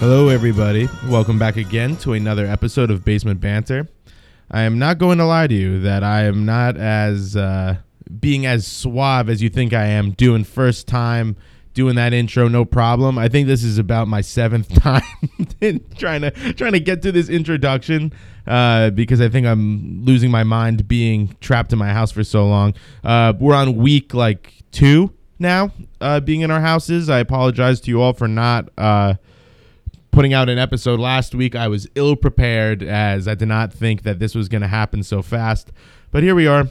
Hello, everybody. Welcome back again to another episode of Basement Banter. I am not going to lie to you that I am not as uh, being as suave as you think I am doing first time doing that intro no problem. I think this is about my seventh time in trying to trying to get to this introduction uh, because I think I'm losing my mind being trapped in my house for so long. Uh, we're on week like two now, uh, being in our houses. I apologize to you all for not uh, putting out an episode last week. I was ill prepared as I did not think that this was going to happen so fast. But here we are.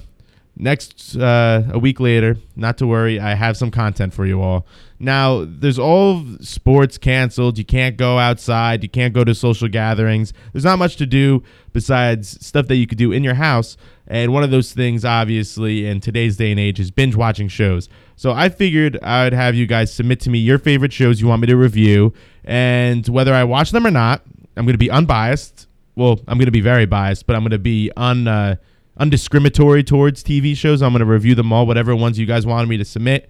Next, uh, a week later, not to worry, I have some content for you all. Now, there's all sports canceled. You can't go outside. You can't go to social gatherings. There's not much to do besides stuff that you could do in your house. And one of those things, obviously, in today's day and age, is binge watching shows. So I figured I would have you guys submit to me your favorite shows you want me to review. And whether I watch them or not, I'm going to be unbiased. Well, I'm going to be very biased, but I'm going to be un. Uh, undiscriminatory towards TV shows. I'm going to review them all, whatever ones you guys wanted me to submit.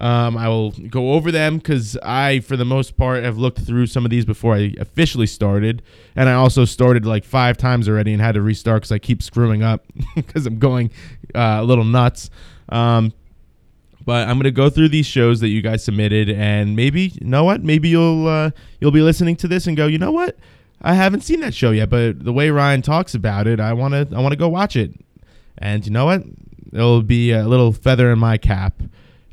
Um, I will go over them because I, for the most part, have looked through some of these before I officially started. And I also started like five times already and had to restart because I keep screwing up because I'm going uh, a little nuts. Um, but I'm gonna go through these shows that you guys submitted, and maybe you know what? Maybe you'll uh, you'll be listening to this and go, you know what? I haven't seen that show yet, but the way Ryan talks about it, I wanna I wanna go watch it. And you know what? It'll be a little feather in my cap,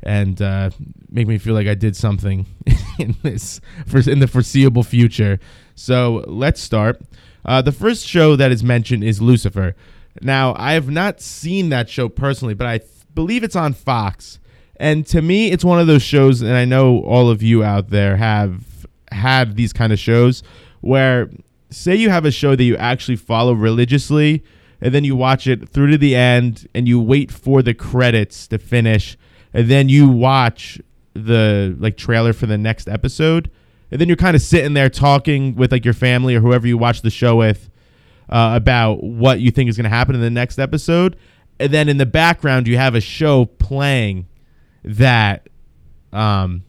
and uh, make me feel like I did something in this for in the foreseeable future. So let's start. Uh, the first show that is mentioned is Lucifer. Now I have not seen that show personally, but I th- believe it's on Fox. And to me, it's one of those shows, and I know all of you out there have had these kind of shows where, say, you have a show that you actually follow religiously, and then you watch it through to the end, and you wait for the credits to finish, and then you watch the like trailer for the next episode, and then you're kind of sitting there talking with like your family or whoever you watch the show with uh, about what you think is going to happen in the next episode, and then in the background you have a show playing that um,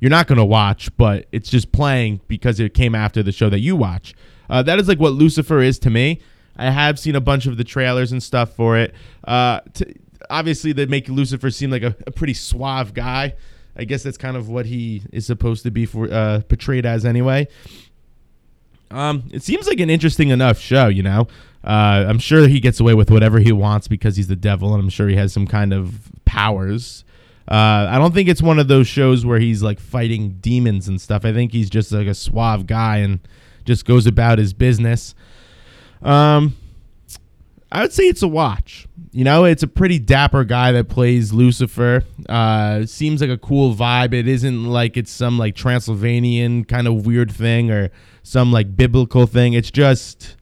you're not going to watch, but it's just playing because it came after the show that you watch. Uh, that is like what Lucifer is to me. I have seen a bunch of the trailers and stuff for it. Uh, to, obviously, they make Lucifer seem like a, a, pretty suave guy. I guess that's kind of what he is supposed to be for uh, portrayed as, anyway. Um, it seems like an interesting enough show, you know. Uh, I'm sure he gets away with whatever he wants because he's the devil, and I'm sure he has some kind of powers uh, I don't think it's one of those shows where he's like fighting demons and stuff. I think he's just like a suave guy and just goes about his business. Um, I would say it's a watch. You know, it's a pretty dapper guy that plays Lucifer. Uh, seems like a cool vibe. It isn't like it's some like Transylvanian kind of weird thing or some like biblical thing. It's just,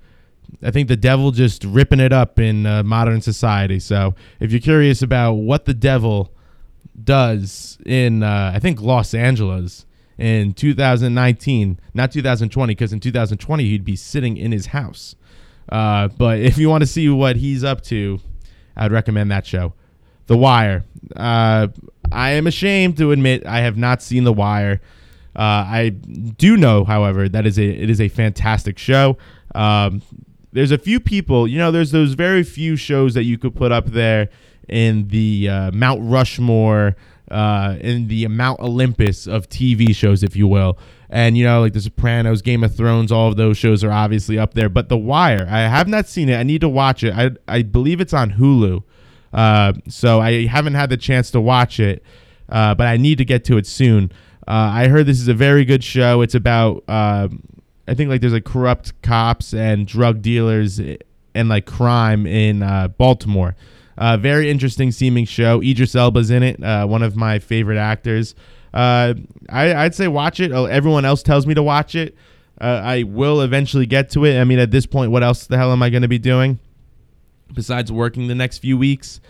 I think the devil just ripping it up in uh, modern society. So if you're curious about what the devil does in uh, I think Los Angeles in 2019, not 2020, because in 2020 he'd be sitting in his house. Uh, but if you want to see what he's up to, I'd recommend that show, The Wire. Uh, I am ashamed to admit I have not seen The Wire. Uh, I do know, however, that is a it is a fantastic show. Um, there's a few people, you know, there's those very few shows that you could put up there in the uh, Mount Rushmore, uh, in the Mount Olympus of TV shows, if you will. And you know, like The Sopranos, Game of Thrones, all of those shows are obviously up there. But The Wire, I have not seen it. I need to watch it. I I believe it's on Hulu, uh, so I haven't had the chance to watch it. Uh, but I need to get to it soon. Uh, I heard this is a very good show. It's about um, I think like there's like corrupt cops and drug dealers and like crime in uh, Baltimore. Uh, very interesting seeming show. Idris Elba's in it, uh, one of my favorite actors. Uh, I, would say watch it. Oh, everyone else tells me to watch it. Uh, I will eventually get to it. I mean, at this point, what else the hell am I going to be doing besides working the next few weeks?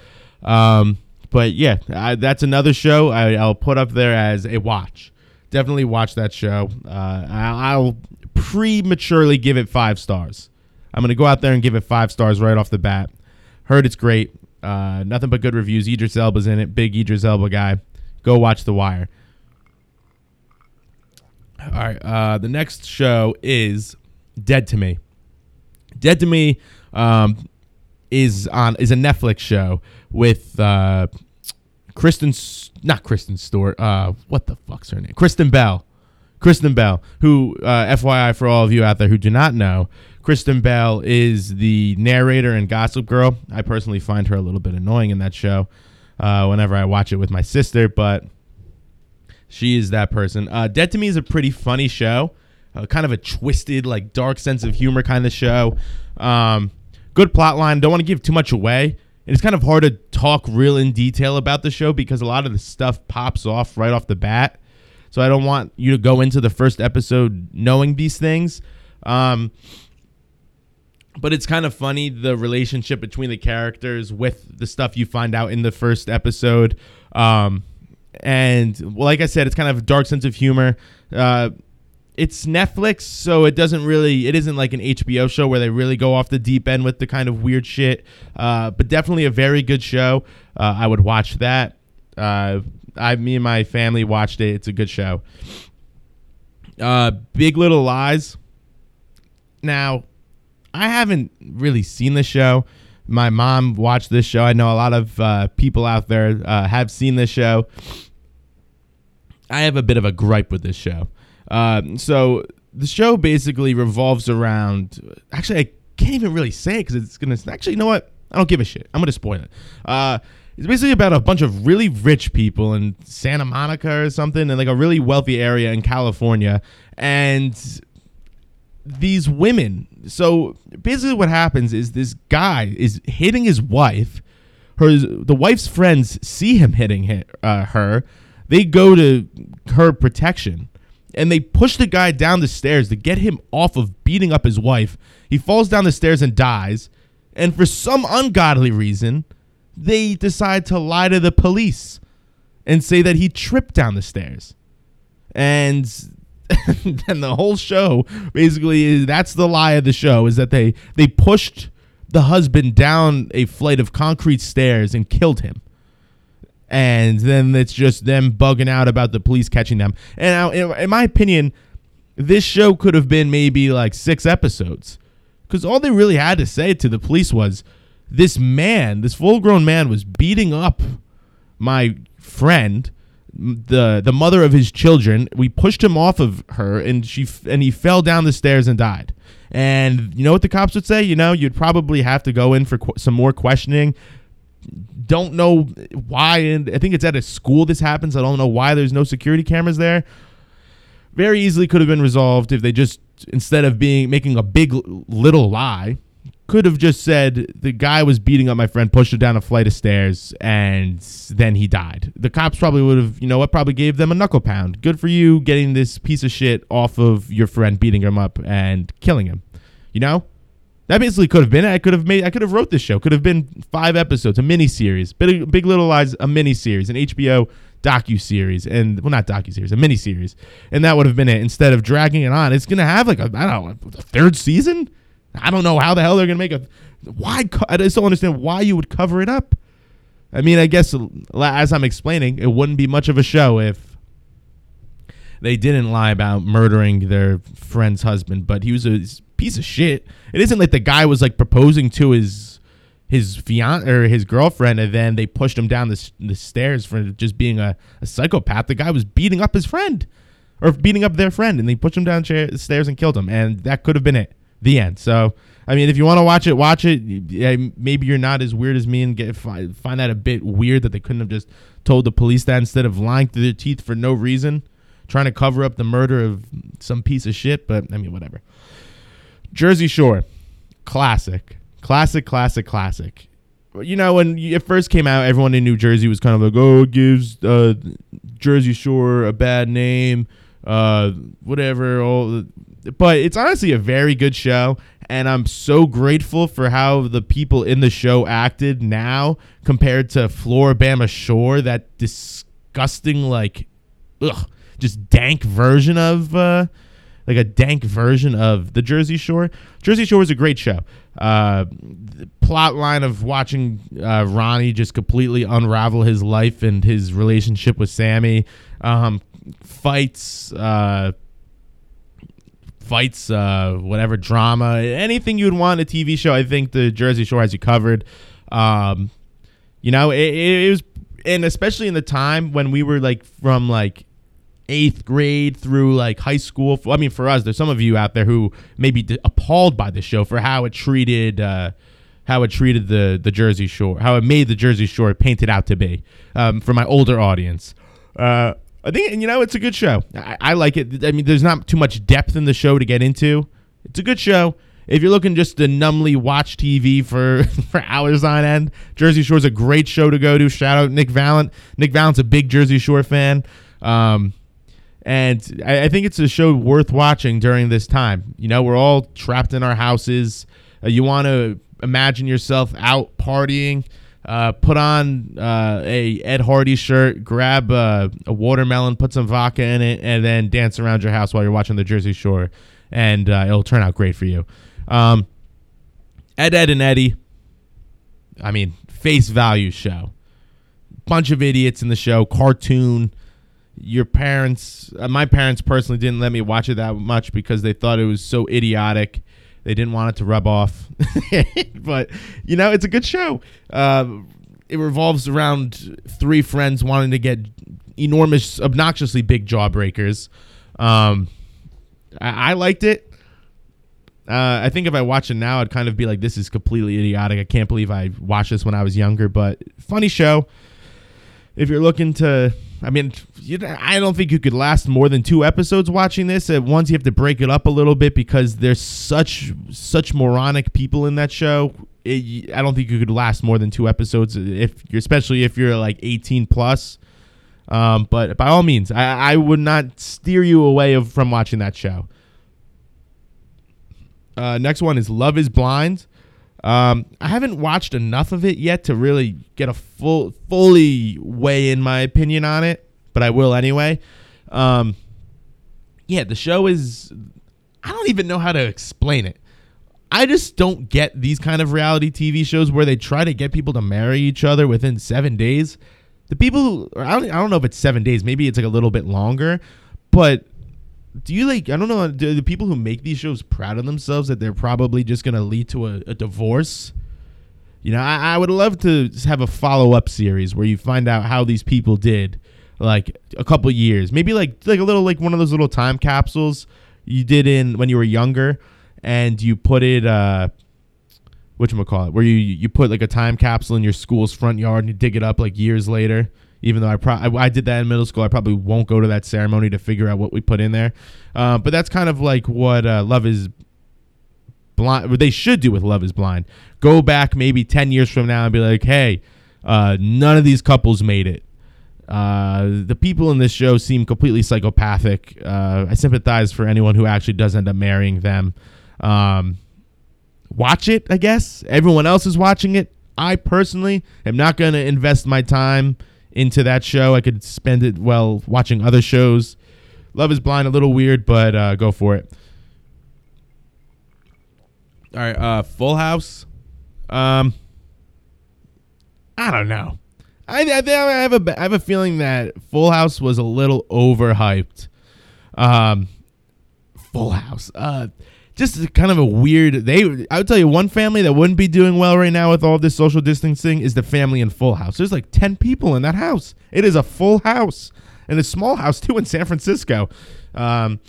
Um, but yeah, I, that's another show I, I'll put up there as a watch. definitely watch that show. Uh, I, I'll prematurely give it five stars. I'm gonna go out there and give it five stars right off the bat. Heard it's great. Uh, nothing but good reviews. Idris Elba's in it. Big Idris Elba guy. Go watch The Wire. All right. Uh, the next show is Dead to Me. Dead to Me um, is on is a Netflix show with uh, Kristen, not Kristen Stewart. Uh, what the fuck's her name? Kristen Bell. Kristen Bell, who, uh, FYI, for all of you out there who do not know, Kristen Bell is the narrator in Gossip Girl. I personally find her a little bit annoying in that show uh, whenever I watch it with my sister, but she is that person. Uh, Dead to Me is a pretty funny show, uh, kind of a twisted, like dark sense of humor kind of show. Um, good plot line. Don't want to give too much away. It's kind of hard to talk real in detail about the show because a lot of the stuff pops off right off the bat. So I don't want you to go into the first episode knowing these things. Um, but it's kind of funny the relationship between the characters with the stuff you find out in the first episode. Um, and well, like I said, it's kind of a dark sense of humor. Uh, it's Netflix, so it doesn't really, it isn't like an HBO show where they really go off the deep end with the kind of weird shit. Uh, but definitely a very good show. Uh, I would watch that. Uh, I, me and my family watched it. It's a good show. Uh, Big Little Lies. Now, I haven't really seen the show. My mom watched this show. I know a lot of uh, people out there uh, have seen this show. I have a bit of a gripe with this show. Uh, so the show basically revolves around. Actually, I can't even really say it because it's gonna. Actually, you know what? I don't give a shit. I'm gonna spoil it. Uh, it's basically about a bunch of really rich people in Santa Monica or something, in like a really wealthy area in California, and these women. So basically, what happens is this guy is hitting his wife. Her the wife's friends see him hitting hi- uh, her. They go to her protection and they push the guy down the stairs to get him off of beating up his wife. He falls down the stairs and dies. And for some ungodly reason, they decide to lie to the police and say that he tripped down the stairs. And then the whole show basically is that's the lie of the show is that they they pushed the husband down a flight of concrete stairs and killed him and then it's just them bugging out about the police catching them. And in, my opinion, this show could have been maybe like six episodes, because all they really had to say to the police was, "This man, this full-grown man, was beating up my friend." The the mother of his children we pushed him off of her and she and he fell down the stairs and died. And you know what the cops would say? You know you'd probably have to go in for qu- some more questioning. Don't know why and i think it's at a school this happens. I don't know why there's no security cameras there. Very easily could have been resolved if they just instead of being making a big little lie could have just said the guy was beating up my friend pushed her down a flight of stairs and then he died the cops probably would have you know what probably gave them a knuckle pound good for you getting this piece of shit off of your friend beating him up and killing him you know that basically could have been it. I could have made. I could have wrote this show. Could have been five episodes, a mini series. Big, Big Little Lies, a mini series, an HBO docu series, and well, not docu series, a mini series, and that would have been it. Instead of dragging it on, it's gonna have like a I don't know a third season. I don't know how the hell they're gonna make a. Why? co- I just don't understand why you would cover it up. I mean, I guess as I'm explaining, it wouldn't be much of a show if they didn't lie about murdering their friend's husband, but he was a piece of shit. It isn't like the guy was like proposing to his his fiance or his girlfriend, and then they pushed him down the, the stairs for just being a, a psychopath. The guy was beating up his friend or beating up their friend, and they pushed him down the stairs and killed him. And that could have been it. The end. So, I mean, if you want to watch it, watch it. Maybe you're not as weird as me and get find, that a bit weird that they couldn't have just told the police that instead of lying through their teeth for no reason, trying to cover up the murder of some piece of shit. But I mean, whatever. Jersey Shore, classic, classic, classic, classic. You know, when it first came out, everyone in New Jersey was kind of like, "Oh, gives uh, Jersey Shore a bad name, uh, whatever." All, but it's honestly a very good show, and I'm so grateful for how the people in the show acted now compared to Floribama Shore. That disgusting, like, ugh, just dank version of uh, like a dank version of the Jersey Shore. Jersey Shore is a great show. Uh, plot line of watching uh, Ronnie just completely unravel his life and his relationship with Sammy, um, fights, uh, fights, uh, whatever drama, anything you'd want a TV show. I think the Jersey Shore has you covered. Um, you know, it, it was, and especially in the time when we were like from like eighth grade through like high school. I mean, for us, there's some of you out there who may be appalled by the show for how it treated. Uh, how it treated the the Jersey Shore, how it made the Jersey Shore painted out to be um, for my older audience. Uh, I think and you know it's a good show. I, I like it. I mean, there's not too much depth in the show to get into. It's a good show. If you're looking just to numbly watch TV for for hours on end, Jersey Shore's a great show to go to. Shout out Nick Valent. Nick Valent's a big Jersey Shore fan. Um, and I, I, think it's a show worth watching during this time. You know, we're all trapped in our houses. Uh, you want to imagine yourself out partying. Uh, put on uh, a Ed Hardy shirt, grab uh, a watermelon, put some vodka in it, and then dance around your house while you're watching the Jersey Shore, and uh, it'll turn out great for you. Um, Ed, Edd, and Eddy. I mean, face value show. Bunch of idiots in the show, cartoon your parents uh, my parents personally didn't let me watch it that much because they thought it was so idiotic they didn't want it to rub off but you know it's a good show uh, it revolves around three friends wanting to get enormous obnoxiously big jawbreakers um, I-, I, liked it uh, I think if I watch it now, I'd kind of be like, "This is completely idiotic." I can't believe I watched this when I was younger. But funny show. If you're looking to I mean, you, I don't think you could last more than two episodes watching this. At once, you have to break it up a little bit because there's such such moronic people in that show. It, I don't think you could last more than two episodes if especially if you're like 18 plus. Um, but by all means, I, I would not steer you away of, from watching that show. Uh, next one is Love Is Blind. Um, I haven't watched enough of it yet to really get a full, fully weigh in my opinion on it, but I will anyway. Um, yeah, the show is. I don't even know how to explain it. I just don't get these kind of reality TV shows where they try to get people to marry each other within seven days. The people who I don't, I don't know if it's seven days, maybe it's like a little bit longer, but do you like i don't know do the people who make these shows proud of themselves that they're probably just to lead to a, a, divorce? You know I, I would love to have a follow-up series where you find out how these people did like a couple years. Maybe like like a little like one of those little time capsules you did in when you were younger and you put it uh what you call it where you you put like a time capsule in your school's front yard and you dig it up like years later even though I, pro- I, I did that in middle school. I probably won't go to that ceremony to figure out what we put in there. Uh, but that's kind of like what uh, Love is Blind. What they should do with Love is Blind. Go back maybe ten years from now and be like, hey, uh, none of these couples made it. Uh, the people in this show seem completely psychopathic. Uh, I sympathize for anyone who actually does end up marrying them. Um, watch it, I guess. Everyone else is watching it. I personally am not going to invest my time into that show. I could spend it well watching other shows. Love is Blind, a little weird, but uh, go for it. All right, uh, Full House. Um, I don't know. I, I, I have a I have a feeling that Full House was a little overhyped. Um, Full House. Uh, just kind of a weird. They, I would tell you, one family that wouldn't be doing well right now with all this social distancing is the family in Full House. There's like ten people in that house. It is a full house and a small house too in San Francisco. Um,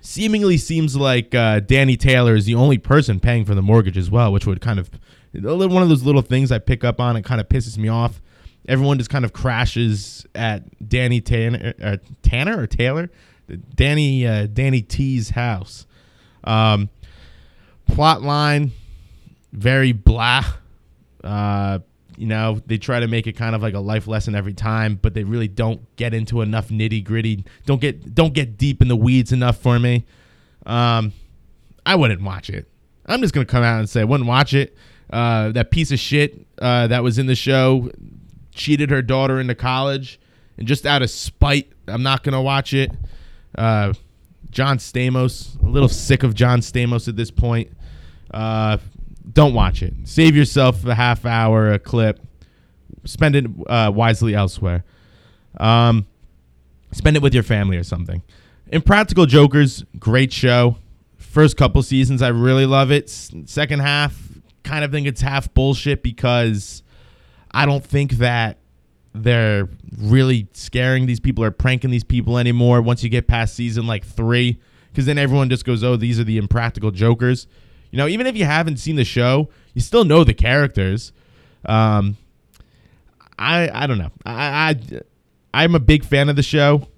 seemingly seems like uh, Danny Taylor is the only person paying for the mortgage as well, which would kind of one of those little things I pick up on. It kind of pisses me off. Everyone just kind of crashes at Danny Tanner, uh, Tanner or Taylor, Danny uh, Danny T's house. Um, plot line, very blah. Uh, you know, they try to make it kind of like a life lesson every time, but they really don't get into enough nitty gritty. Don't get don't get deep in the weeds enough for me. Um, I wouldn't watch it. I'm just gonna come out and say I wouldn't watch it. Uh, that piece of shit uh, that was in the show cheated her daughter into college, and just out of spite I'm not gonna watch it. Uh, John Stamos, a little sick of John Stamos at this point. Uh, don't watch it. Save yourself a half hour, a clip. Spend it uh, wisely elsewhere. Um, spend it with your family or something. Impractical Jokers, great show. First couple seasons, I really love it. Second half, kind of think it's half bullshit because I don't think that they're really scaring these people or pranking these people anymore once you get past season like three. Because then everyone just goes, oh, these are the impractical jokers. You know, even if you haven't seen the show, you still know the characters. Um, I I don't know. I, I I'm a big fan of the show.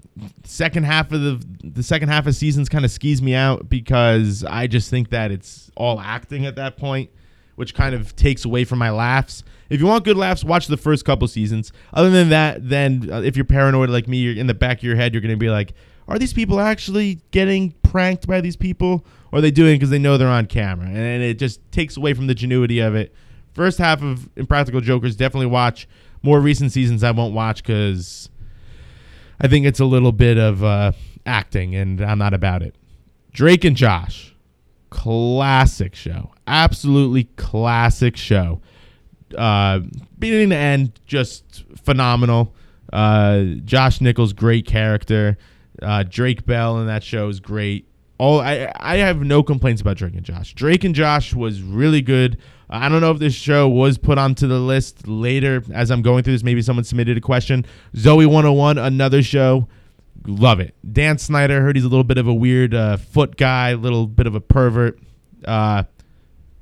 Second half of the the second half of seasons kind of skis me out because I just think that it's all acting at that point, which kind of takes away from my laughs. If you want good laughs, watch the first couple seasons. Other than that, then uh, if you're paranoid like me, you're in the back of your head, you're going to be like, are these people actually getting pranked by these people, or are they doing it because they know they're on camera? And it just takes away from the genuity of it. First half of Impractical Jokers, definitely watch. More recent seasons, I won't watch because I think it's a little bit of uh, acting, and I'm not about it. Drake and Josh, classic show, absolutely classic show. Uh, beginning to end, just phenomenal. Uh, Josh Nichols, great character. Uh, Drake Bell in that show is great. All I I have no complaints about Drake and Josh. Drake and Josh was really good. I don't know if this show was put onto the list later as I'm going through this. Maybe someone submitted a question. Zoey 101, another show. Love it. Dan Schneider, heard he's a little bit of a weird uh, foot guy, little bit of a pervert. Uh,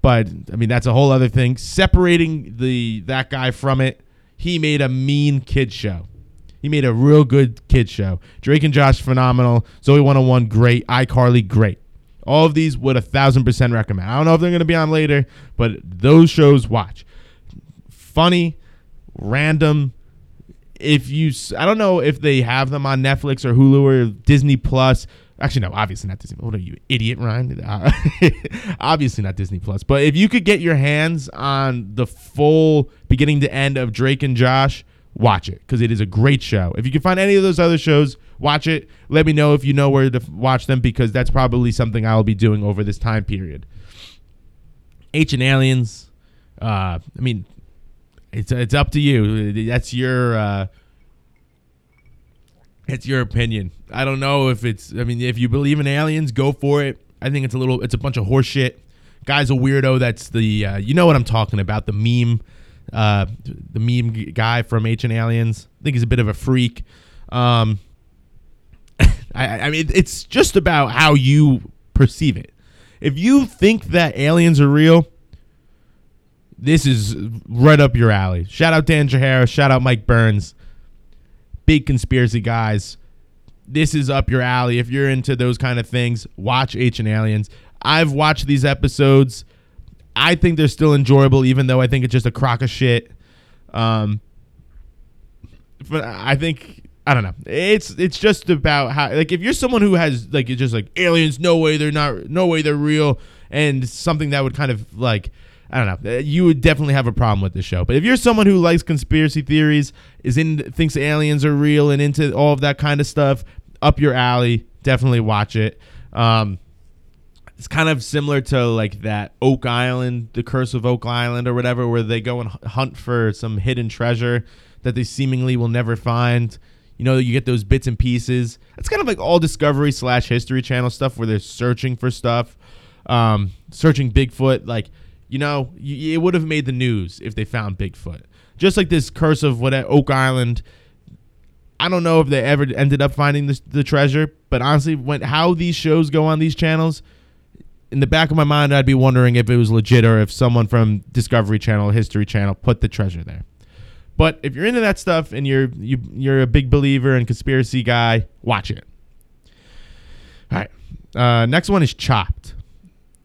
but I mean that's a whole other thing. Separating the that guy from it, he made a mean kid show. He made a real good kid show. Drake and Josh, phenomenal. Zoey 101, great. iCarly, great. All of these would a thousand percent recommend. I don't know if they're going to be on later, but those shows watch. Funny, random. If you, I don't know if they have them on Netflix or Hulu or Disney Plus. Actually, no, obviously not Disney. What are you, idiot, Ryan? Uh, obviously not Disney Plus. But if you could get your hands on the full beginning to end of Drake and Josh, watch it because it is a great show. If you can find any of those other shows, watch it. Let me know if you know where to f- watch them because that's probably something I'll be doing over this time period. Ancient Aliens. Uh, I mean, it's it's up to you. That's your uh, it's your opinion. I don't know if it's. I mean, if you believe in aliens, go for it. I think it's a little. It's a bunch of horseshit. Guy's a weirdo. That's the. Uh, you know what I'm talking about. The meme. Uh, the meme guy from Ancient Aliens. I think he's a bit of a freak. Um, I, I mean, it's just about how you perceive it. If you think that aliens are real, this is right up your alley. Shout out Dan Harris. Shout out Mike Burns. Big conspiracy guys. This is up your alley. If you're into those kind of things, watch Ancient Aliens. I've watched these episodes. I think they're still enjoyable, even though I think it's just a crock of shit. Um, but I think I don't know. It's it's just about how like if you're someone who has like it's just like aliens, no way they're not, no way they're real, and something that would kind of like I don't know, uh, you would definitely have a problem with the show. But if you're someone who likes conspiracy theories, is in thinks aliens are real and into all of that kind of stuff, up your alley, definitely watch it. Um, it's kind of similar to like that Oak Island, the Curse of Oak Island, or whatever, where they go and hunt for some hidden treasure that they seemingly will never find. You know, you get those bits and pieces. It's kind of like all Discovery slash History Channel stuff where they're searching for stuff, um, searching Bigfoot. Like, you know, it would have made the news if they found Bigfoot. Just like this Curse of what Oak Island. I don't know if they ever ended up finding the, the treasure, but honestly, when how these shows go on these channels, in the back of my mind, I'd be wondering if it was legit or if someone from Discovery Channel, History Channel, put the treasure there. But if you're into that stuff and you're you, you're a big believer and conspiracy guy, watch it. All right. Uh, next one is Chopped.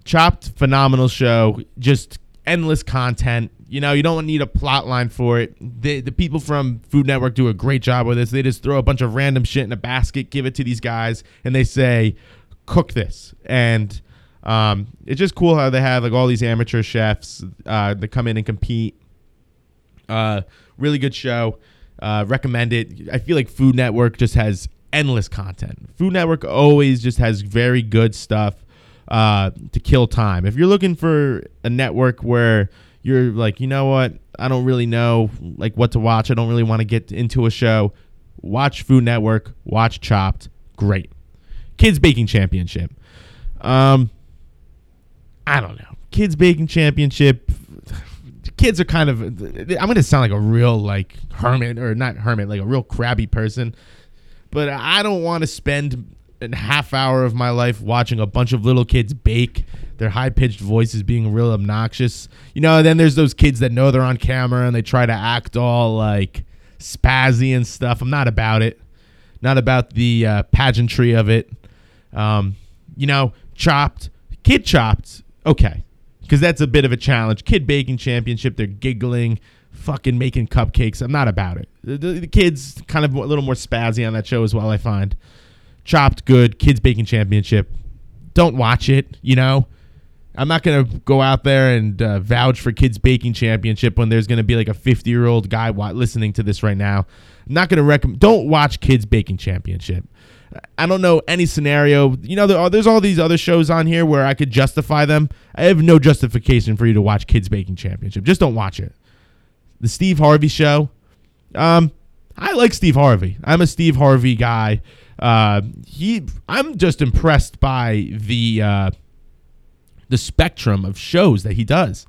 Chopped, phenomenal show. Just endless content. You know, you don't need a plot line for it. The, the people from Food Network do a great job with this. They just throw a bunch of random shit in a basket, give it to these guys, and they say, cook this. And um, it's just cool how they have like all these amateur chefs uh, that come in and compete. Uh, really good show. Uh, recommend it. I feel like Food Network just has endless content. Food Network always just has very good stuff uh, to kill time. If you're looking for a network where you're like, you know what, I don't really know like what to watch. I don't really want to get into a show. Watch Food Network. Watch Chopped. Great. Kids Baking Championship. Um, I don't know. Kids Baking Championship. Kids are kind of. I'm gonna sound like a real like hermit or not hermit, like a real crabby person. But I don't want to spend a half hour of my life watching a bunch of little kids bake. Their high pitched voices being real obnoxious. You know, then there's those kids that know they're on camera and they try to act all like spazzy and stuff. I'm not about it. Not about the uh, pageantry of it. Um, you know, chopped, kid chopped, okay, because that's a bit of a challenge. Kid baking championship, they're giggling, fucking making cupcakes. I'm not about it. The, the, the kids kind of a little more spazzy on that show as well. I find chopped good. Kids baking championship. Don't watch it. You know. I'm not gonna go out there and uh, vouch for kids baking championship when there's gonna be like a 50 year old guy listening to this right now. I'm not gonna recommend. Don't watch kids baking championship. I don't know any scenario. You know, there are, there's all these other shows on here where I could justify them. I have no justification for you to watch Kids Baking Championship. Just don't watch it. The Steve Harvey Show. Um, I like Steve Harvey. I'm a Steve Harvey guy. Uh, he, I'm just impressed by the uh, the spectrum of shows that he does.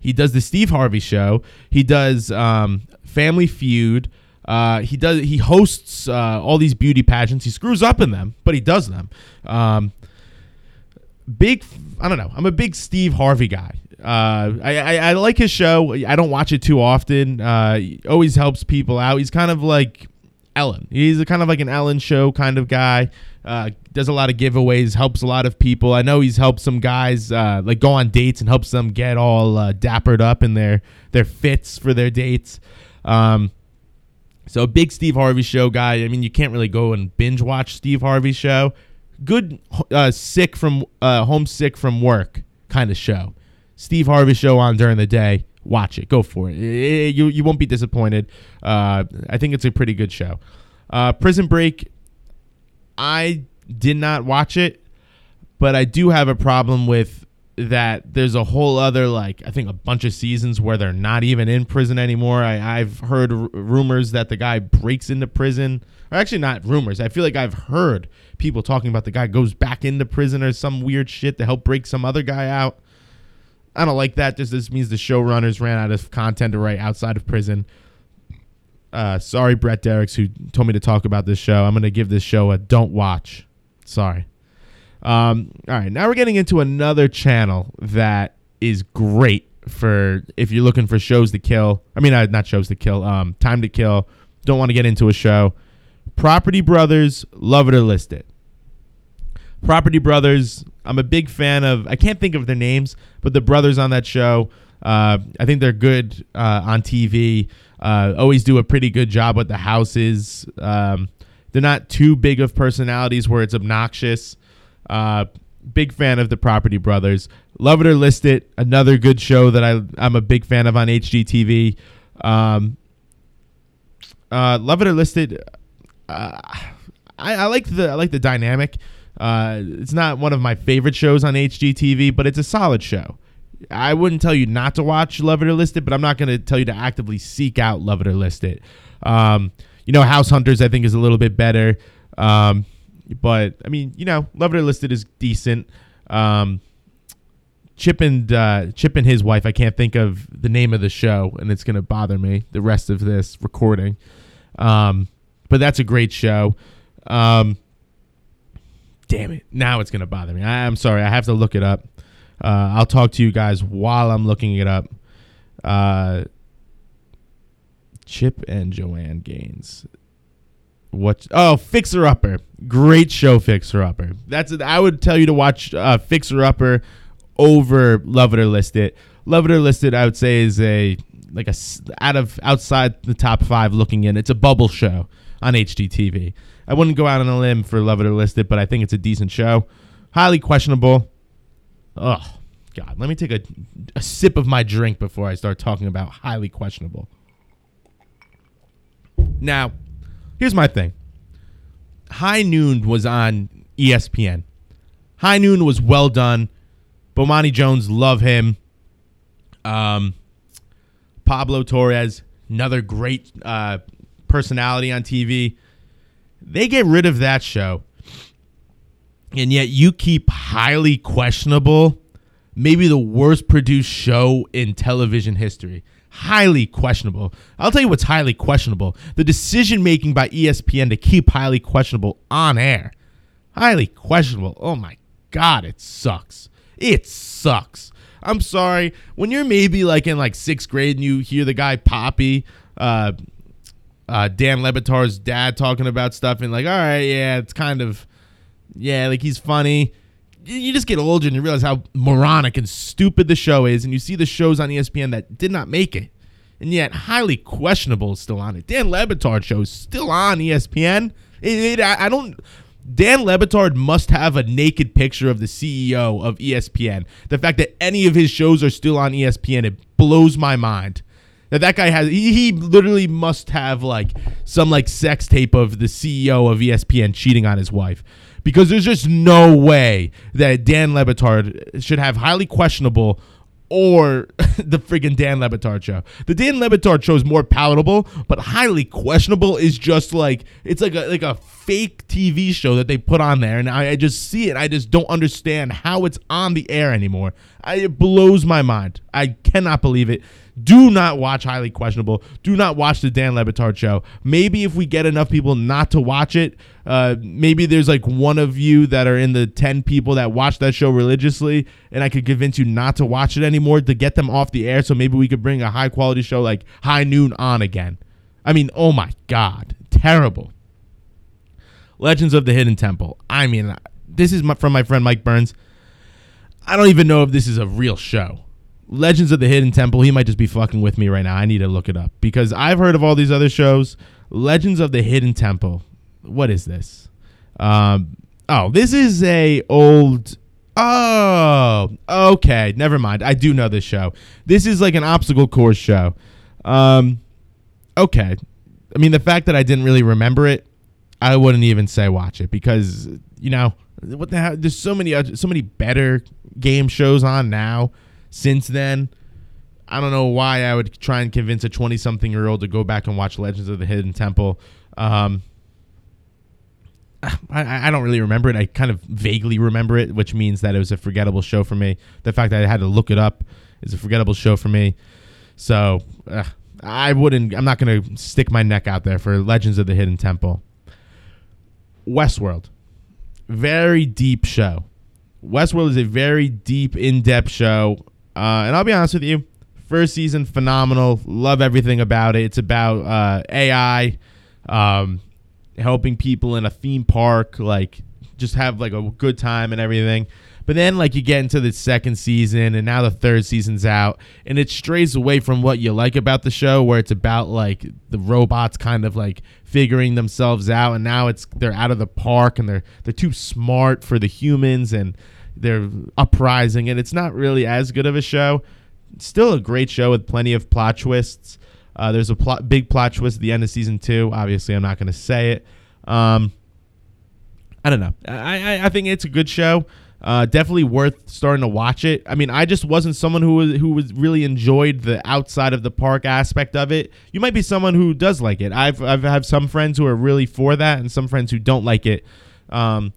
He does the Steve Harvey Show. He does um, Family Feud. Uh, he does. He hosts uh, all these beauty pageants. He screws up in them, but he does them. Um, big. I don't know. I'm a big Steve Harvey guy. Uh, I, I, I like his show. I don't watch it too often. Uh, he always helps people out. He's kind of like Ellen. He's a kind of like an Ellen show kind of guy. Uh, does a lot of giveaways, helps a lot of people. I know he's helped some guys uh, like go on dates and helps them get all uh, dappered up in their their fits for their dates. Um, so a big Steve Harvey show guy. I mean, you can't really go and binge watch Steve Harvey show. Good uh, sick from uh, homesick from work kind of show. Steve Harvey show on during the day. Watch it. Go for it. You you won't be disappointed. Uh, I think it's a pretty good show. Uh, Prison Break. I did not watch it, but I do have a problem with that. There's a whole other like I think a bunch of seasons where they're not even in prison anymore. I, I've heard r- rumors that the guy breaks into prison. Or actually, not rumors. I feel like I've heard people talking about the guy goes back into prison or some weird shit to help break some other guy out. I don't like that. Just this means the showrunners ran out of content to write outside of prison. Uh, sorry, Brett Derricks, who told me to talk about this show. I'm going to give this show a don't watch. Sorry. Um, all right, now we're getting into another channel that is great for if you're looking for shows to kill. I mean, uh, not shows to kill. Um, time to kill. Don't want to get into a show. Property Brothers, love it or list it. Property Brothers, I'm a big fan of. I can't think of their names, but the brothers on that show, uh, I think they're good uh, on TV. Uh, always do a pretty good job with the houses. Um, they're not too big of personalities where it's obnoxious. Uh, big fan of the Property Brothers. Love it or list it. Another good show that I I'm a big fan of on HGTV. Um, uh, love it or list it. Uh, I, I like the I like the dynamic. Uh, it's not one of my favorite shows on HGTV, but it's a solid show. I wouldn't tell you not to watch Love It or List It, but I'm not going to tell you to actively seek out Love It or List It. Um, you know, House Hunters I think is a little bit better, um, but I mean, you know, Love It or List It is decent. Um, Chip and uh, Chip and his wife. I can't think of the name of the show, and it's going to bother me the rest of this recording. Um, but that's a great show. Um, damn it! Now it's going to bother me. I, I'm sorry. I have to look it up. Uh, I'll talk to you guys while I'm looking it up. Uh, Chip and Joanna Gaines. What? Oh, Fixer Upper. Great show, Fixer Upper. That's. it. I would tell you to watch uh, Fixer Upper over Love It or List It. Love It or List It, I would say, is a like a out of outside the top five looking in. It's a bubble show on HGTV. I wouldn't go out on a limb for Love It or List It, but I think it's a decent show. Highly questionable. Oh God, let me take a, a sip of my drink before I start talking about highly questionable. Now, here's my thing. High Noon was on ESPN. High Noon was well done. Bomani Jones, love him. Um, Pablo Torres, another great uh, personality on TV. They get rid of that show, and yet you keep highly questionable, maybe the worst produced show in television history. Highly questionable. I'll tell you what's highly questionable the decision making by ESPN to keep highly questionable on air. Highly questionable. Oh my God, it sucks. It sucks. I'm sorry. When you're maybe like in like sixth grade and you hear the guy Poppy, uh, uh, Dan Le Batard's dad talking about stuff and like, all right, yeah, it's kind of, yeah, like he's funny. You- just get older and you realize how moronic and stupid the show is, and you see the shows on ESPN that did not make it, and yet highly questionable is still on it. Dan Le Batard show is still on ESPN. It, it, I, I don't. Dan Le Batard must have a naked picture of the CEO of ESPN. The fact that any of his shows are still on ESPN, it blows my mind. That that guy has he, he literally must have like some like sex tape of the CEO of ESPN cheating on his wife. Because there's just no way that Dan Le Batard should have highly questionable or the friggin' Dan Le Batard show. The Dan Le Batard show is more palatable, but highly questionable is just like it's like a like a fake TV show that they put on there, and I, I just see it. I just don't understand how it's on the air anymore. I, it blows my mind. I cannot believe it. Do not watch Highly Questionable. Do not watch the Dan Le Batard show. Maybe if we get enough people not to watch it, uh, maybe there's like one of you that are in the 10 people that watch that show religiously, and I could convince you not to watch it anymore to get them off the air. So maybe we could bring a high quality show like High Noon on again. I mean, oh my God. Terrible. Legends of the Hidden Temple. I mean, this is my, from my friend Mike Burns. I don't even know if this is a real show. Legends of the Hidden Temple. He might just be fucking with me right now. I need to look it up because I've heard of all these other shows. Legends of the Hidden Temple. What is this? Um, oh, this is a old. Oh, okay. Never mind. I do know this show. This is like an obstacle course show. Um, okay. I mean, the fact that I didn't really remember it, I wouldn't even say watch it because you know what the hell. There's so many so many better game shows on now. Since then, I don't know why I would try and convince a 20 something year old to go back and watch Legends of the Hidden Temple. Um, I, I don't really remember it. I kind of vaguely remember it, which means that it was a forgettable show for me. The fact that I had to look it up is a forgettable show for me. So uh, I wouldn't. I'm not going to stick my neck out there for Legends of the Hidden Temple. Westworld, very deep show. Westworld is a very deep, in-depth show, uh, and I'll be honest with you. First season, phenomenal. Love everything about it. It's about uh, AI, um, helping people in a theme park, like just have like a good time and everything. But then, like, you get into the second season, and now the third season's out, and it strays away from what you like about the show, where it's about like the robots kind of like figuring themselves out, and now it's they're out of the park and they're they're too smart for the humans, and they're uprising, and it's not really as good of a show. It's still a great show with plenty of plot twists. Uh, there's a plot, big plot twist at the end of season two. Obviously, I'm not going to say it. Um, I don't know. I, I I think it's a good show. Uh, definitely worth starting to watch it. I mean, I just wasn't someone who was who was really enjoyed the outside of the park aspect of it. You might be someone who does like it. I've I've have some friends who are really for that, and some friends who don't like it. Um,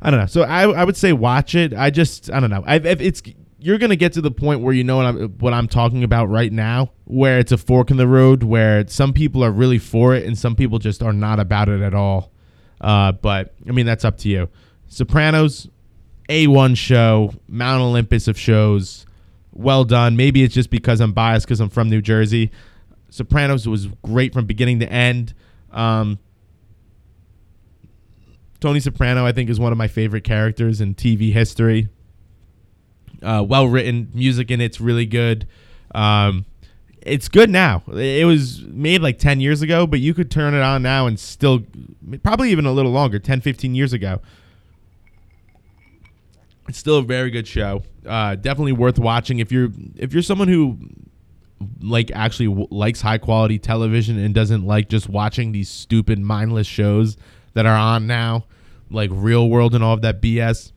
I don't know. So I I would say watch it. I just I don't know. I if it's you're gonna get to the point where you know what I'm what I'm talking about right now, where it's a fork in the road, where some people are really for it and some people just are not about it at all. Uh, but I mean that's up to you. Sopranos, a1 show, Mount Olympus of shows. Well done. Maybe it's just because I'm biased because I'm from New Jersey. Sopranos was great from beginning to end. Um, Tony Soprano, I think, is one of my favorite characters in TV history. Uh, well written, music in it's really good. Um, it's good now. It was made like 10 years ago, but you could turn it on now and still, probably even a little longer, 10, 15 years ago. It's still a very good show. Uh, definitely worth watching if you're if you're someone who like actually w- likes high quality television and doesn't like just watching these stupid mindless shows that are on now, like Real World and all of that BS.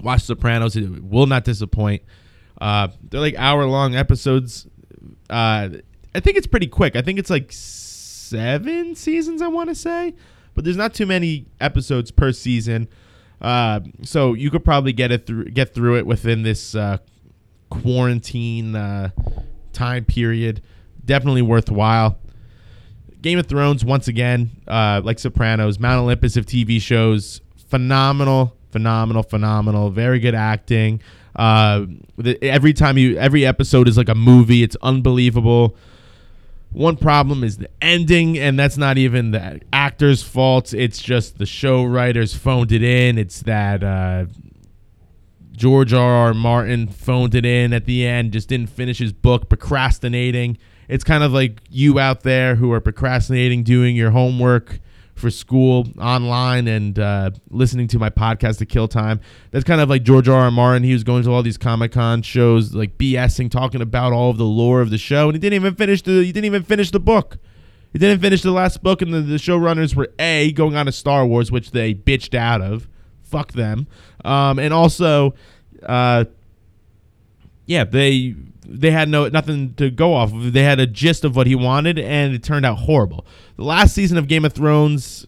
Watch Sopranos; it will not disappoint. Uh, they're like hour long episodes. Uh, I think it's pretty quick. I think it's like seven seasons. I want to say, but there's not too many episodes per season. Uh, so you could probably get it through, get through it within this uh, quarantine uh, time period. Definitely worthwhile. Game of Thrones, once again, uh, like Sopranos, Mount Olympus of TV shows, phenomenal, phenomenal, phenomenal. Very good acting. Uh, the, every time you, every episode is like a movie. It's unbelievable. One problem is the ending, and that's not even the actor's fault. It's just the show writers phoned it in. It's that uh, George R. R. Martin phoned it in at the end, just didn't finish his book, procrastinating. It's kind of like you out there who are procrastinating doing your homework for school online and uh, listening to my podcast to kill time. That's kind of like George R. R. Martin. He was going to all these Comic Con shows, like BSing, talking about all of the lore of the show, and he didn't even finish the. He didn't even finish the book. He didn't finish the last book, and the, the showrunners were a going on to Star Wars, which they bitched out of. Fuck them. Um, and also, uh, yeah, they they had no nothing to go off of. They had a gist of what he wanted, and it turned out horrible. The last season of Game of Thrones,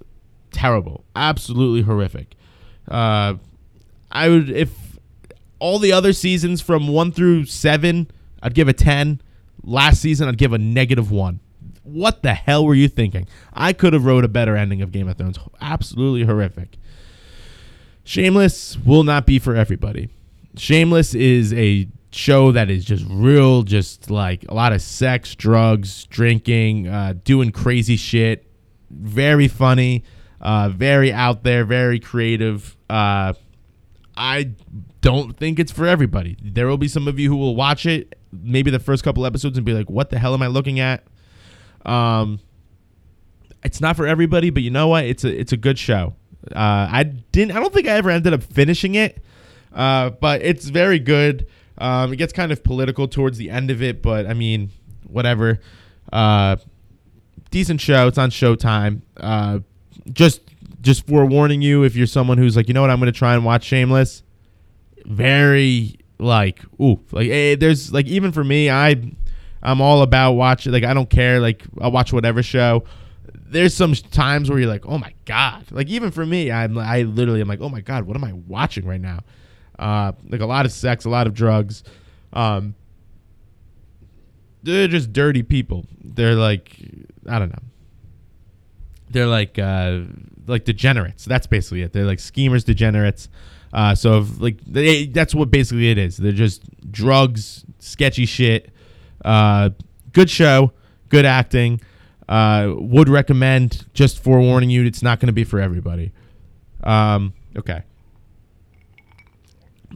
terrible, absolutely horrific. Uh, I would if all the other seasons from one through seven, I'd give a ten. Last season, I'd give a negative one. What the hell were you thinking? I could have wrote a better ending of Game of Thrones. Absolutely horrific. Shameless will not be for everybody. Shameless is a show that is just real, just like a lot of sex, drugs, drinking, uh, doing crazy shit. Very funny, uh, very out there, very creative. Uh, I don't think it's for everybody. There will be some of you who will watch it, maybe the first couple episodes, and be like, "What the hell am I looking at?" Um, it's not for everybody, but you know what? It's a it's a good show. Uh, I didn't. I don't think I ever ended up finishing it, uh, but it's very good. Um, it gets kind of political towards the end of it, but I mean, whatever. Uh, decent show. It's on Showtime. Uh, just just forewarning you if you're someone who's like, you know what, I'm gonna try and watch Shameless. Very like, ooh, like eh, there's like even for me, I I'm all about watching. Like I don't care. Like I'll watch whatever show. There's some times where you're like, oh my god. Like even for me, I'm I literally I'm like, oh my god, what am I watching right now? Uh, like a lot of sex, a lot of drugs. Um, they're just dirty people. They're like, I don't know. They're like, uh, like degenerates. That's basically it. They're like schemers, degenerates. Uh, so if, like they, that's what basically it is. They're just drugs, sketchy shit. Uh, good show, good acting. Uh, would recommend. Just forewarning you, it's not going to be for everybody. Um, okay.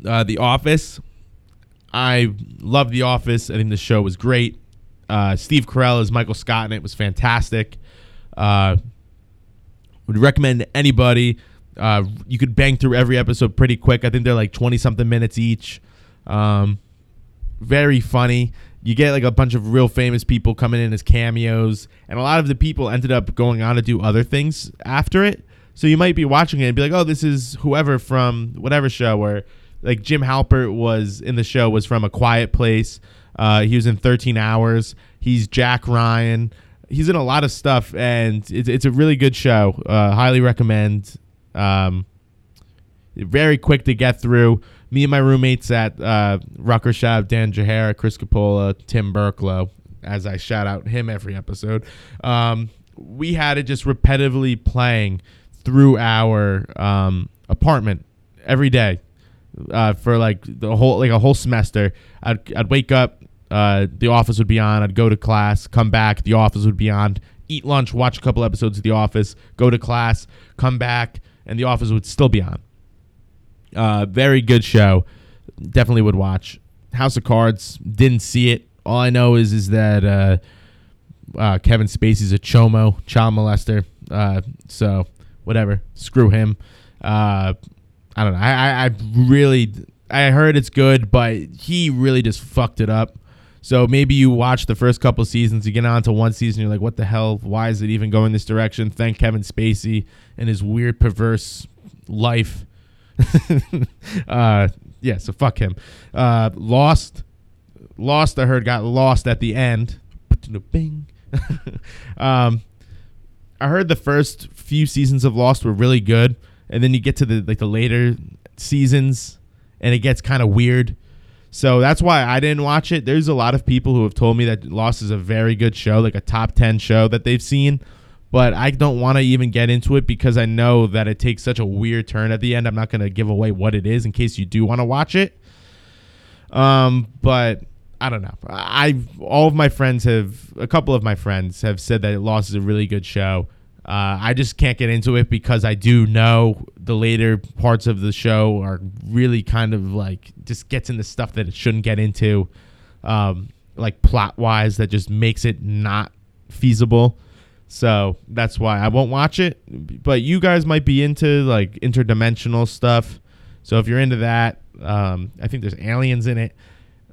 Uh, the Office. I love The Office. I think the show was great. Uh, Steve Carell as Michael Scott, and it was fantastic. Uh, would recommend to anybody. Uh, you could bang through every episode pretty quick. I think they're like twenty something minutes each. Um, very funny. You get like a bunch of real famous people coming in as cameos, and a lot of the people ended up going on to do other things after it. So you might be watching it and be like, "Oh, this is whoever from whatever show." Or like Jim Halpert was in the show was from A Quiet Place. Uh, he was in 13 Hours. He's Jack Ryan. He's in a lot of stuff, and it's, it's a really good show. Uh, highly recommend. Um, very quick to get through. Me and my roommates at uh, Rucker out Dan Jahara, Chris Capola, Tim Burklow, as I shout out him every episode. Um, we had it just repetitively playing through our um, apartment every day uh, for like the whole like a whole semester. I'd, I'd wake up, uh, the office would be on. I'd go to class, come back, the office would be on. Eat lunch, watch a couple episodes of The Office, go to class, come back, and The Office would still be on. Uh, very good show. Definitely would watch. House of Cards. Didn't see it. All I know is is that uh, uh, Kevin Spacey's a chomo, child molester. Uh, so whatever. Screw him. Uh, I don't know. I, I, I really I heard it's good, but he really just fucked it up. So maybe you watch the first couple seasons, you get on to one season, you're like, what the hell? Why is it even going this direction? Thank Kevin Spacey and his weird, perverse life. uh, yeah, so fuck him. Uh, Lost. Lost, I heard, got lost at the end. Um, I heard the first few seasons of Lost were really good, and then you get to the like the later seasons, and it gets kind of weird. So that's why I didn't watch it. There's a lot of people who have told me that Lost is a very good show, like a top 10 show that they've seen. But I don't want to even get into it because I know that it takes such a weird turn at the end. I'm not going to give away what it is in case you do want to watch it. Um, but I don't know. I all of my friends have a couple of my friends have said that Lost is a really good show. Uh, I just can't get into it because I do know the later parts of the show are really kind of like just gets into stuff that it shouldn't get into, um, like plot wise, that just makes it not feasible. So that's why I won't watch it. But you guys might be into like interdimensional stuff. So if you're into that, um, I think there's aliens in it.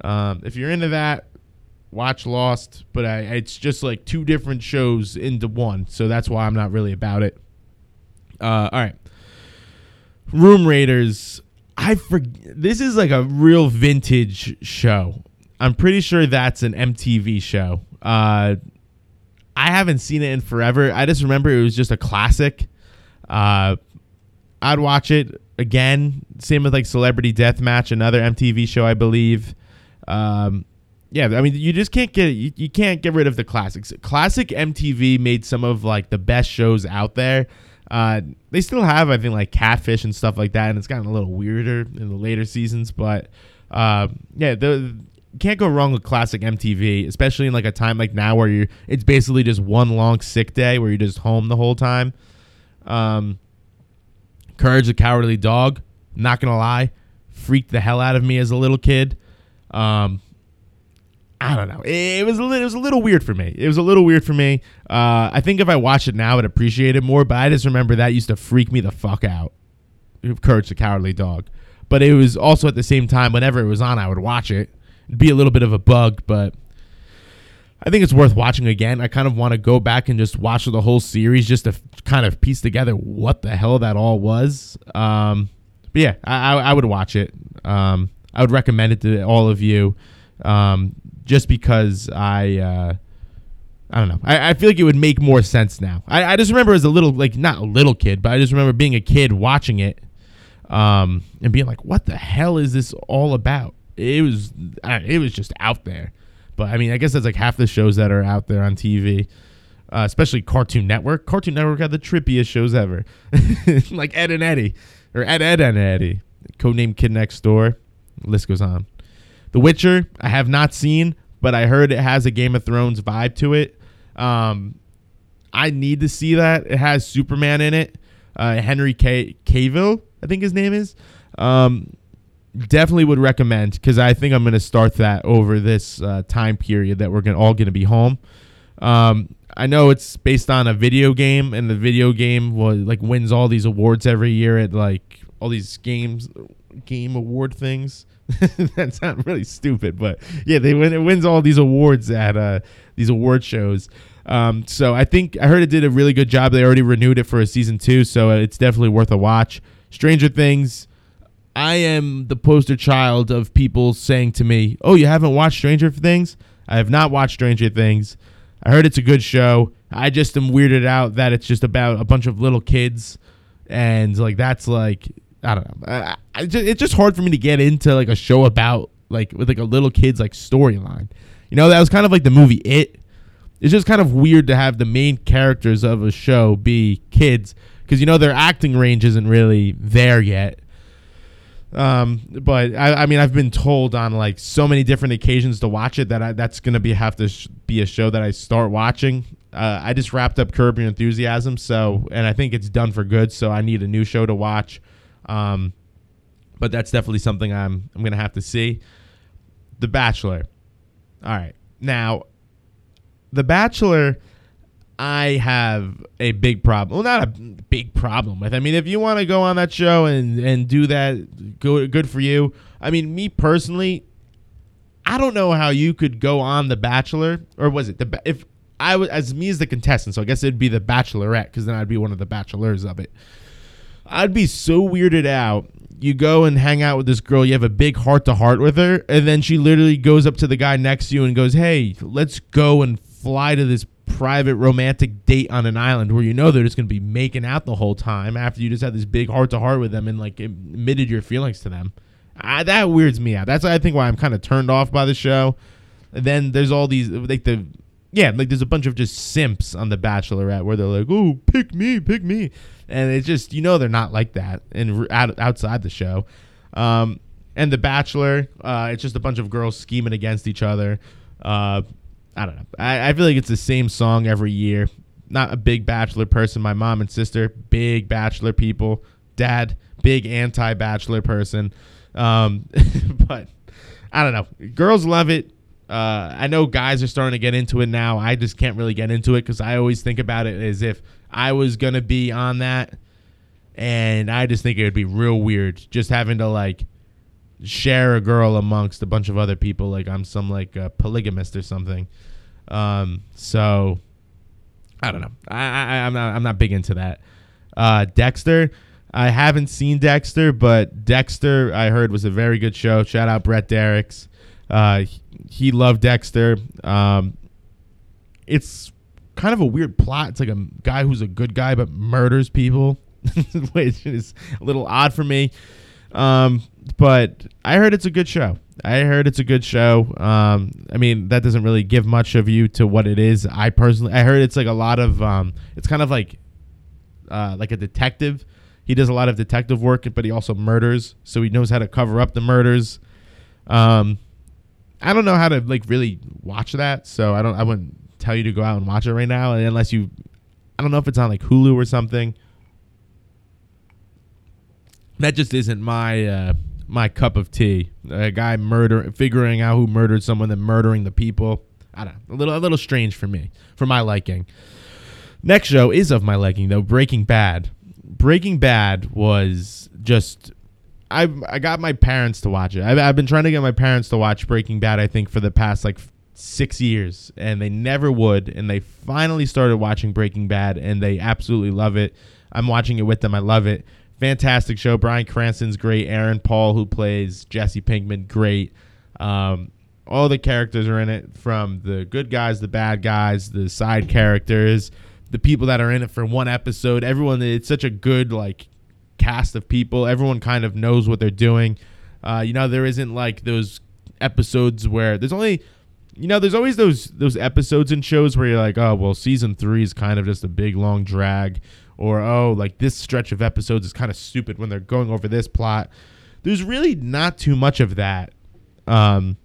Um, if you're into that, watch Lost, but I, it's just like two different shows into one, so that's why I'm not really about it. Uh, all right, Room Raiders. I forget. This is like a real vintage show. I'm pretty sure that's an MTV show. Uh, I haven't seen it in forever. I just remember it was just a classic. Uh, I'd watch it again. Same with like Celebrity Deathmatch, another MTV show, I believe. Um, yeah, I mean, you just can't get you, you can't get rid of the classics. Classic MTV made some of like the best shows out there. Uh, they still have, I think, like Catfish and stuff like that, and it's gotten a little weirder in the later seasons. But uh, yeah, the can't go wrong with classic MTV, especially in like a time like now where you it's basically just one long sick day where you're just home the whole time. Um, Courage the Cowardly Dog, not gonna lie, freaked the hell out of me as a little kid. Um, I don't know. It was a little, it was a little weird for me. It was a little weird for me. Uh, I think if I watched it now, I'd appreciate it more. But I just remember that used to freak me the fuck out. Courage the Cowardly Dog. But it was also at the same time, whenever it was on, I would watch it. It'd be a little bit of a bug, but I think it's worth watching again. I kind of want to go back and just watch the whole series just to f- kind of piece together what the hell that all was. Um, but yeah, I, I, I would watch it. Um, I would recommend it to all of you. Um, just because I uh, I don't know. I, I feel like it would make more sense now. I, I just remember as a little like not a little kid, but I just remember being a kid watching it um, and being like, "What the hell is this all about?" It was it was just out there. But I mean, I guess that's like half the shows that are out there on TV. Uh, especially Cartoon Network. Cartoon Network had the trippiest shows ever, like Ed and Eddy, or Ed, Edd and Eddy, codename Kid Next Door. List goes on. The Witcher, I have not seen, but I heard it has a Game of Thrones vibe to it. Um, I need to see that. It has Superman in it. Uh, Henry K- Cavill, I think his name is. Um, definitely would recommend because I think I'm going to start that over this uh, time period that we're gonna, all going to be home. Um, I know it's based on a video game, and the video game was like wins all these awards every year at like all these games game award things. That's not really stupid, but yeah, they win. It wins all these awards at uh, these award shows. Um, so I think I heard it did a really good job. They already renewed it for a season two, so it's definitely worth a watch. Stranger Things. I am the poster child of people saying to me, "Oh, you haven't watched Stranger Things?" I have not watched Stranger Things. I heard it's a good show. I just am weirded out that it's just about a bunch of little kids, and like that's like I don't know. I, I just, it's just hard for me to get into like a show about like with like a little kid's like storyline. You know, that was kind of like the movie It. It's just kind of weird to have the main characters of a show be kids because you know their acting range isn't really there yet. Um, but I, I mean, I've been told on like so many different occasions to watch it that I, that's gonna be have to sh- be a show that I start watching. Uh, I just wrapped up Curb Your Enthusiasm, so and I think it's done for good. So I need a new show to watch. Um, but that's definitely something I'm I'm gonna have to see. The Bachelor. All right, now, The Bachelor. I have a big problem. Well, not a big problem with. I mean, if you want to go on that show and and do that, go good for you. I mean, me personally, I don't know how you could go on The Bachelor, or was it the if I was as me as the contestant? So I guess it'd be the Bachelorette because then I'd be one of the bachelors of it. I'd be so weirded out. You go and hang out with this girl, you have a big heart to heart with her, and then she literally goes up to the guy next to you and goes, Hey, let's go and fly to this private romantic date on an island where you know they're just going to be making out the whole time after you just had this big heart to heart with them and like admitted your feelings to them. I, that weirds me out. That's I think why I'm kind of turned off by the show. And then there's all these like the yeah, like there's a bunch of just simps on the Bachelorette where they're like, "Oh, pick me, pick me," and it's just you know they're not like that and out, outside the show. Um, and the Bachelor, uh, it's just a bunch of girls scheming against each other. Uh, I don't know. I, I feel like it's the same song every year. Not a big Bachelor person. My mom and sister, big Bachelor people. Dad, big anti-Bachelor person. Um, but I don't know. Girls love it. Uh, I know guys are starting to get into it now. I just can't really get into it because I always think about it as if I was gonna be on that, and I just think it would be real weird just having to like share a girl amongst a bunch of other people. Like I'm some like uh, polygamist or something. Um, so I don't know. I, I I'm not I'm not big into that. Uh, Dexter. I haven't seen Dexter, but Dexter I heard was a very good show. Shout out Brett Derricks. Uh, he loved Dexter. Um, it's kind of a weird plot. It's like a guy who's a good guy but murders people, which is a little odd for me. Um, but I heard it's a good show. I heard it's a good show. Um, I mean, that doesn't really give much of you to what it is. I personally, I heard it's like a lot of, um, it's kind of like, uh, like a detective. He does a lot of detective work, but he also murders, so he knows how to cover up the murders. Um, I don't know how to like really watch that, so I don't. I wouldn't tell you to go out and watch it right now unless you. I don't know if it's on like Hulu or something. That just isn't my uh, my cup of tea. A guy murder figuring out who murdered someone, then murdering the people. I don't know. A little a little strange for me, for my liking. Next show is of my liking though. Breaking Bad. Breaking Bad was just I I got my parents to watch it. I've, I've been trying to get my parents to watch Breaking Bad. I think for the past like six years, and they never would. And they finally started watching Breaking Bad, and they absolutely love it. I'm watching it with them. I love it. Fantastic show. Bryan Cranston's great. Aaron Paul, who plays Jesse Pinkman, great. Um, all the characters are in it, from the good guys, the bad guys, the side characters, the people that are in it for one episode. Everyone, it's such a good like cast of people. Everyone kind of knows what they're doing. Uh, you know, there isn't like those episodes where there's only, you know, there's always those those episodes in shows where you're like, oh, well, season three is kind of just a big long drag, or oh, like this stretch of episodes is kind of stupid when they're going over this plot. There's really not too much of that. Um,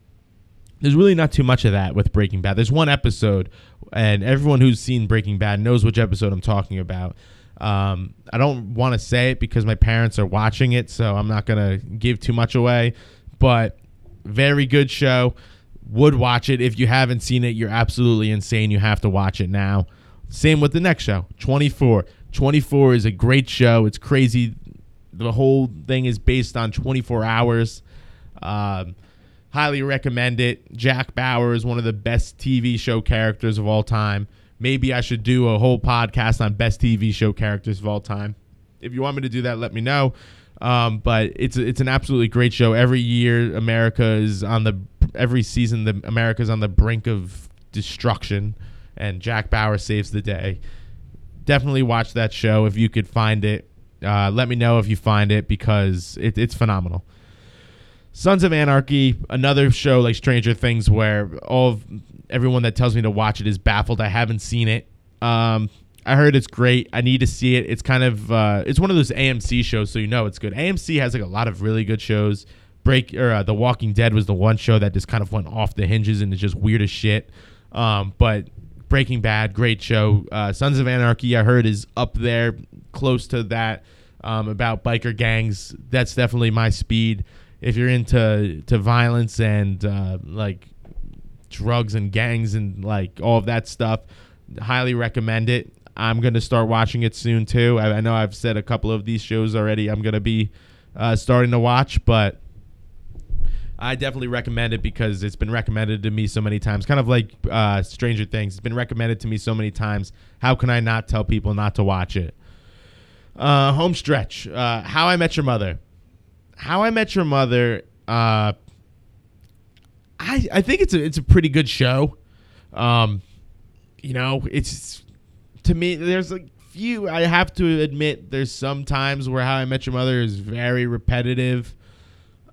there's really not too much of that with Breaking Bad. There's one episode, and everyone who's seen Breaking Bad knows which episode I'm talking about. Um, I don't want to say it because my parents are watching it, so I'm not gonna give too much away. But very good show. Would watch it if you haven't seen it. You're absolutely insane. You have to watch it now. Same with the next show, 24. 24 is a great show. It's crazy. The whole thing is based on 24 hours. Um, highly recommend it. Jack Bauer is one of the best TV show characters of all time. Maybe I should do a whole podcast on best TV show characters of all time. If you want me to do that, let me know. Um, but it's it's an absolutely great show. Every year, America is on the every season. The America's on the brink of destruction, and Jack Bauer saves the day. Definitely watch that show if you could find it. Uh, let me know if you find it because it, it's phenomenal. Sons of Anarchy, another show like Stranger Things, where all everyone that tells me to watch it is baffled. I haven't seen it. Um, I heard it's great. I need to see it. It's kind of uh, it's one of those AMC shows, so you know it's good. AMC has like a lot of really good shows. Break or uh, The Walking Dead was the one show that just kind of went off the hinges and is just weird as shit. Um, but Breaking Bad, great show. Uh, Sons of Anarchy, I heard is up there, close to that. Um, about biker gangs, that's definitely my speed. If you're into to violence and uh, like drugs and gangs and like all of that stuff, highly recommend it. I'm gonna start watching it soon too. I, I know I've said a couple of these shows already. I'm gonna be uh, starting to watch, but I definitely recommend it because it's been recommended to me so many times. Kind of like uh, Stranger Things. It's been recommended to me so many times. How can I not tell people not to watch it? Uh, home stretch. Uh, How I Met Your Mother. How I Met Your Mother. Uh, I I think it's a it's a pretty good show. Um, you know, it's to me. There's like few. I have to admit, there's some times where How I Met Your Mother is very repetitive.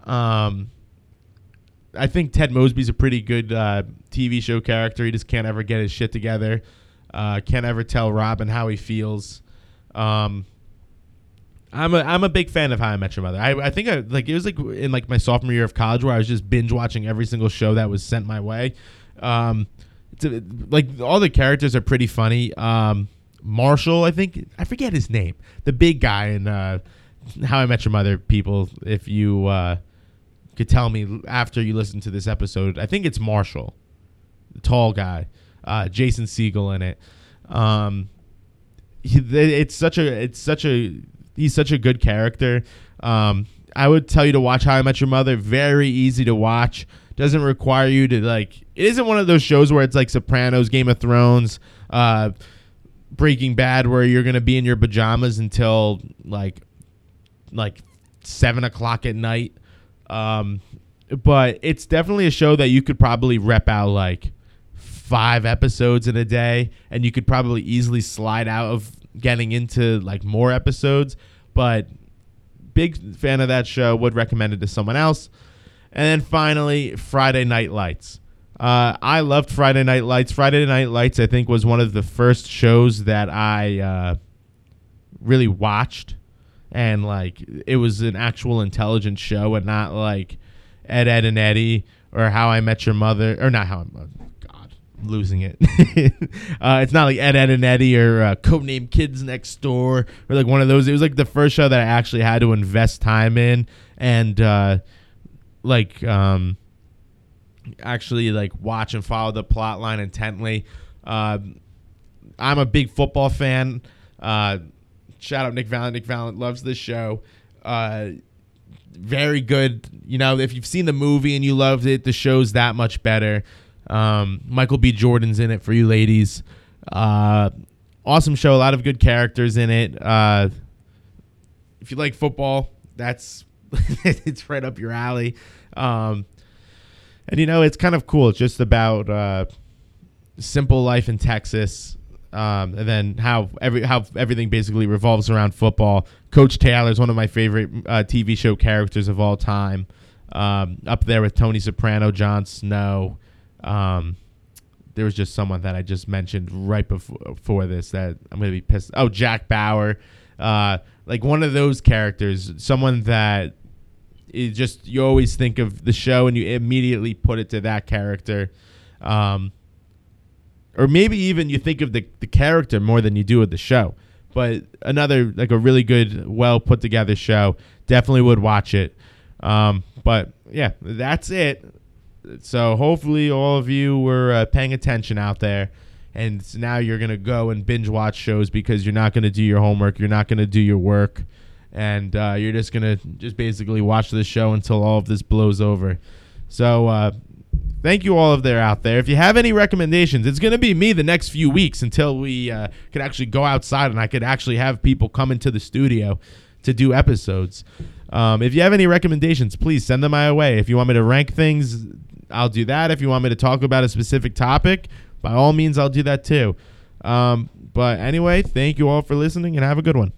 Um, I think Ted Mosby's a pretty good uh, TV show character. He just can't ever get his shit together. Uh, can't ever tell Robin how he feels. Um, I'm a I'm a big fan of How I Met Your Mother. I, I think I like it was like in like my sophomore year of college where I was just binge watching every single show that was sent my way. Um, like all the characters are pretty funny. Um, Marshall, I think I forget his name, the big guy in uh, How I Met Your Mother. People, if you uh, could tell me after you listen to this episode, I think it's Marshall, the tall guy, uh, Jason Segel in it. Um, it's such a it's such a he's such a good character. Um, I would tell you to watch How I Met Your Mother. Very easy to watch. Doesn't require you to like. It isn't one of those shows where it's like Sopranos, Game of Thrones, uh, Breaking Bad, where you're gonna be in your pajamas until like like seven o'clock at night. Um, but it's definitely a show that you could probably rep out like five episodes in a day, and you could probably easily slide out of getting into like more episodes. But big fan of that show. Would recommend it to someone else. And then finally, Friday Night Lights. Uh, I loved Friday Night Lights. Friday Night Lights, I think, was one of the first shows that I uh, really watched, and like it was an actual intelligent show, and not like Ed, Edd, and Eddy or How I Met Your Mother, or not How I. I'm losing it. uh, it's not like Ed, Edd, and Eddy or uh, Codename Kids Next Door or like one of those. It was like the first show that I actually had to invest time in, and uh, like um actually like watch and follow the plot line intently. Uh, I'm a big football fan. Uh, shout out Nick Valent. Nick Valent loves this show. Uh, very good. You know, if you've seen the movie and you loved it, the show's that much better. Um, Michael B. Jordan's in it for you ladies. Uh, awesome show. A lot of good characters in it. Uh, if you like football, that's it's right up your alley. Um, and you know, it's kind of cool. It's just about uh, simple life in Texas, um, and then how every how everything basically revolves around football. Coach Taylor is one of my favorite uh, TV show characters of all time. Um, up there with Tony Soprano, Jon Snow. Um, there was just someone that I just mentioned right before, this that I'm gonna be pissed. Oh, Jack Bauer, uh, like one of those characters, someone that just you always think of the show and you immediately put it to that character. Um, or maybe even you think of the, the character more than you do of the show. But another like a really good, well put together show. Definitely would watch it. Um, but yeah, that's it. So hopefully all of you were uh, paying attention out there, and now you're gonna go and binge watch shows because you're not gonna do your homework, you're not gonna do your work, and uh, you're just gonna just basically watch this show until all of this blows over. So uh, thank you all of there out there. If you have any recommendations, it's gonna be me the next few weeks until we uh, can actually go outside and I could actually have people come into the studio to do episodes. Um, if you have any recommendations, please send them my way. If you want me to rank things, I'll do that. If you want me to talk about a specific topic, by all means, I'll do that too. Um, but anyway, thank you all for listening and have a good one.